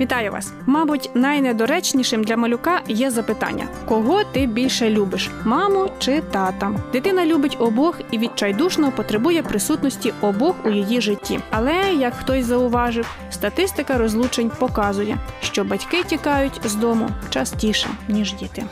Вітаю вас! Мабуть, найнедоречнішим для малюка є запитання: кого ти більше любиш маму чи тата? Дитина любить обох і відчайдушно потребує присутності обох у її житті. Але як хтось зауважив, статистика розлучень показує, що батьки тікають з дому частіше ніж діти.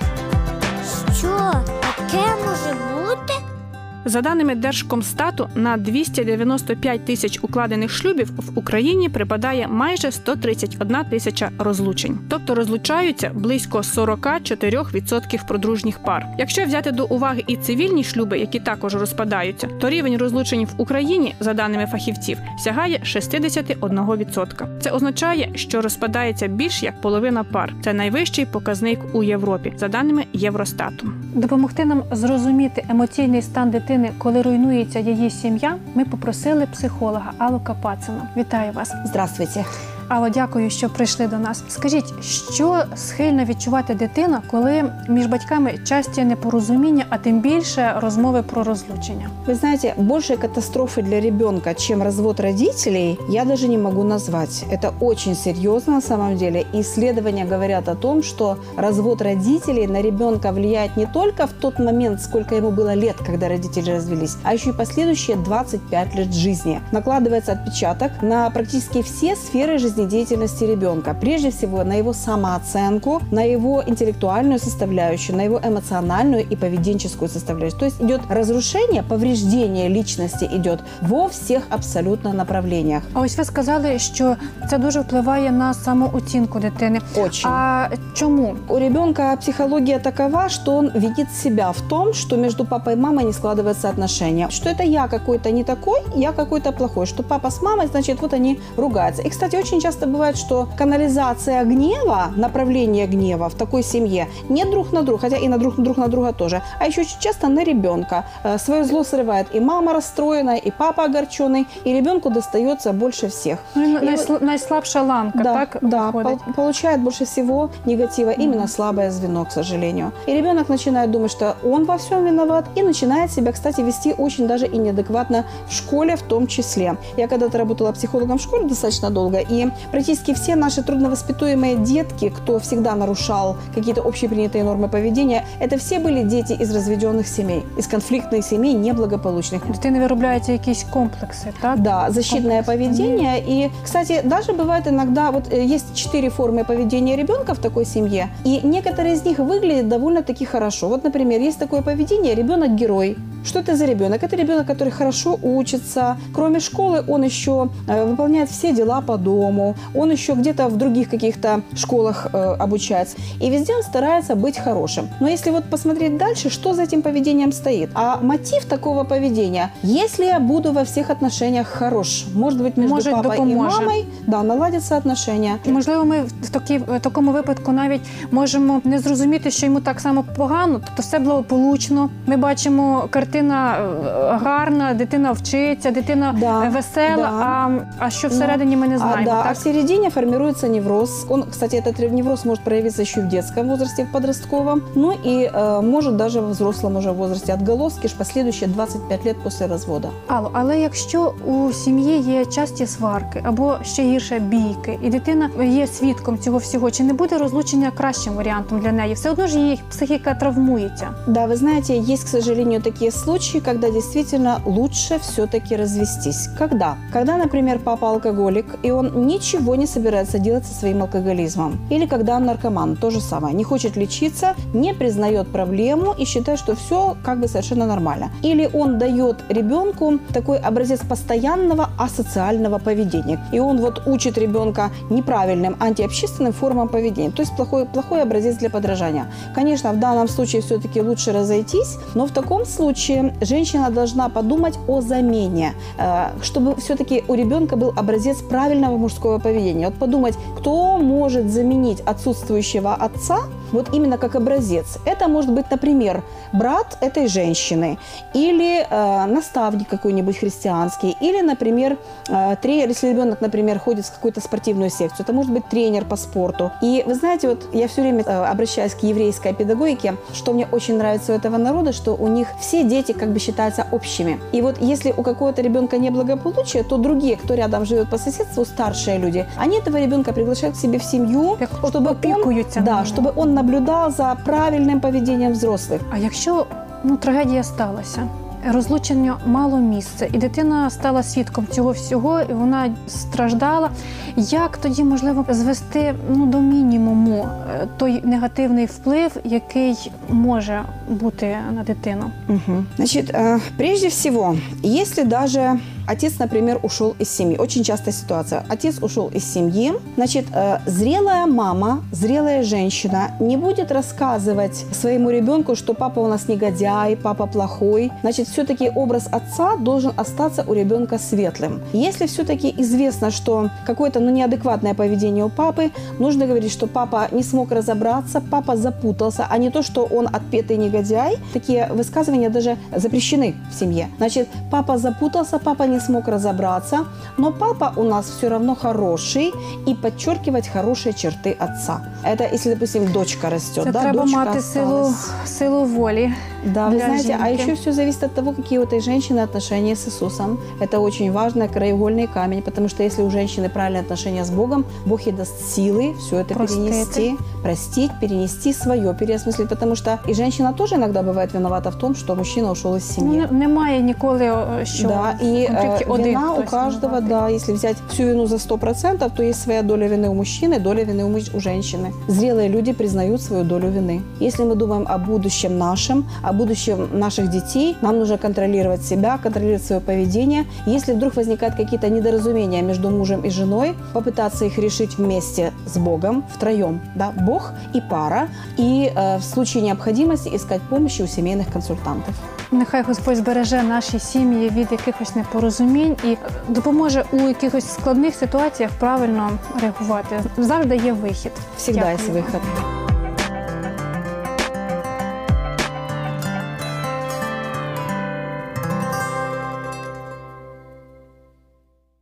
За даними Держкомстату, на 295 тисяч укладених шлюбів в Україні припадає майже 131 тисяча розлучень, тобто розлучаються близько 44% продружніх пар. Якщо взяти до уваги і цивільні шлюби, які також розпадаються, то рівень розлучень в Україні, за даними фахівців, сягає 61%. Це означає, що розпадається більш як половина пар. Це найвищий показник у Європі, за даними Євростату. Допомогти нам зрозуміти емоційний стан дитини, коли руйнується її сім'я, ми попросили психолога Аллу Капацину. Вітаю вас. Здравствуйте. Алло, дякую, що прийшли до нас. Скажіть, що схильна відчувати дитина, коли між батьками часті непорозуміння, а тим більше розмови про розлучення? Вы знаете, большей катастрофы для ребенка, чем развод родителей, я даже не могу назвать. Это очень серьезно на самом деле. И исследования говорят о том, что развод родителей на ребенка влияет не только в тот момент, сколько ему было лет, когда родители развелись, а еще и последующие 25 лет жизни. Накладывается отпечаток на практически все сферы жизнедеятельности ребенка. Прежде всего на его самооценку, на его интеллектуальную составляющую, на его эмоциональную и поведенческую составляющую. То есть идет разрушение, повреждение личности идет во всех абсолютно направлениях. А ось ви сказали, що це дуже впливає на самооцінку дитини. Очень. А чому? У ребенка психология такова, что он видит себя в том, что между папой и мамой не складываются отношения. Что это я какой-то не такой, я какой-то плохой. Что папа с мамой, значит, вот они ругаются. И, кстати, очень часто бывает, что канализация гнева, направление гнева в такой семье не друг на друга, хотя и на друг, друг на друга тоже, а еще очень часто на ребенка. Э, Свое зло срывает и мама расстроенная, и папа огорченный, и ребенку достается больше всех. Ну, И найслабша ламка, да, так да, пол- получает больше всего негатива именно слабое звено, к сожалению. И ребенок начинает думать, что он во всем виноват, и начинает себя, кстати, вести очень даже и неадекватно в школе в том числе. Я когда-то работала психологом в школе достаточно долго, и практически все наши трудновоспитуемые детки, кто всегда нарушал какие-то общепринятые нормы поведения, это все были дети из разведенных семей, из конфликтных семей, неблагополучных. Дитини виробляються якісь комплекси, так? Да, защитное Комплекс поведение. И, кстати, даже бывает иногда, вот э, есть четыре формы поведения ребенка в такой семье, и некоторые из них выглядят довольно-таки хорошо. Вот, например, есть такое поведение ребенок-герой. Что это за ребенок? Это ребенок, который хорошо учится. Кроме школы, он еще э, выполняет все дела по дому. Он еще где-то в других каких-то школах э, обучается. И везде он старается быть хорошим. Но если вот посмотреть дальше, что за этим поведением стоит? А мотив такого поведения, если я буду во всех отношениях хорош, может быть, между Может, папой и допоможе. мамой, да, наладятся отношения. Можливо, ми в такій в такому випадку навіть можемо не зрозуміти, що йому так само погано, тобто все благополучно. Ми бачимо, картина е, гарна, дитина вчиться, дитина Да, е, весела. да. А, а що всередині ми не А, знаємо. да, а так? в середине формируется невроз. Он, кстати, этот невроз может проявиться еще и в детском возрасте, в подростковом. Ну и э, может даже в взрослом уже возрасте. Отголоски ж последующие 25 лет после развода. Алло, але якщо у сім'ї є часті сварки або ще гірше бійки, і дитина є свідком цього всього, чи не буде розлучення кращим варіантом для неї? Все одно ж її психіка травмується. Да, вы знаете, есть, к сожалению, такие случаи, когда действительно лучше все-таки развестись. Когда? Когда, например, папа алкоголик, и он ничего не собирается делать со своим алкоголизмом. Или когда он наркоман, то же самое. Не хочет лечиться, не признает проблему и считает, что все как бы совершенно нормально. Или он дает ребенку такой образец постоянного асоциального поведения. И он вот учит ребенка неправильным антиобщественным формам поведения. То есть плохой, плохой образец для подражания. Конечно, в данном случае все-таки лучше разойтись, но в таком случае женщина должна подумать о замене, э, чтобы все-таки у ребенка был образец правильного мужского поведения. Вот подумать, кто может заменить отсутствующего отца вот именно как образец. Это может быть, например, брат этой женщины или э, наставник какой-нибудь христианский, или, например, э, тренер, если ребенок, например, ходит в какую-то спортивную секцию, это может быть тренер по спорту. И вы знаете, вот я все время э, обращаюсь к еврейской педагогике, что мне очень нравится у этого народа, что у них все дети как бы считаются общими. И вот если у какого-то ребенка неблагополучие, то другие, кто рядом живет по соседству, старшие люди, они этого ребенка приглашают к себе в семью, Як чтобы он, да, чтобы он наблюдал за правильным поведением взрослых. А якщо ну, трагедія сталася, розлучення мало місця, і дитина стала свідком цього всього, і вона страждала. Як тоді можливо звести ну, до мінімуму е, той негативний вплив, який може бути на дитину? Мгм. Значит, э, прежде всего, если даже отец, например, ушел из семьи, очень частая ситуация, отец ушел из семьи, значит, э, зрелая мама, зрелая женщина не будет рассказывать своему ребенку, что папа у нас негодяй, папа плохой. Значит, все-таки образ отца должен остаться у ребенка светлым. Если все-таки известно, что какое-то ну, неадекватное поведение у папы, нужно говорить, что папа не смог разобраться, папа запутался, а не то, что он отпетый негодяй. Такие высказывания даже запрещены в семье. Значит, папа запутался, папа не смог разобраться, но папа у нас все равно хороший и подчеркивать хорошие черты отца. Это если, допустим, дочка растет, Це да, треба дочка мати силу, осталась. силу волі. Да, вы для знаете, а женки. еще все зависит от того, какие у этой женщины отношения с Иисусом. Это очень важно, краеугольный камень, потому что если у женщины правильные отношения с Богом, Бог ей даст силы все это Простить. перенести, простить, перенести свое, переосмыслить, потому что и женщина тоже иногда бывает виновата в том, что мужчина ушел из Ну, семьи. не- немає ніколи, е, що да, и в конфлікті э, один вина у каждого, да, если взять всю вину за 100%, то есть своя доля вины у мужчины, доля вины у женщины. Зрелые люди признают свою долю вины. Если мы думаем о будущем нашем, о будущем наших детей, нам нужно контролировать себя, контролировать свое поведение. Если вдруг возникают какие-то недоразумения между мужем и женой, попытаться их решить вместе с Богом, втроем, да, Бог и пара, и э, в случае необходимости искать помощи у семейных консультантов. Нехай Господь збереже наші сім'ї від якихось непорозумінь і допоможе у якихось складних ситуаціях правильно реагувати. Завжди є вихід. Всі є вихід.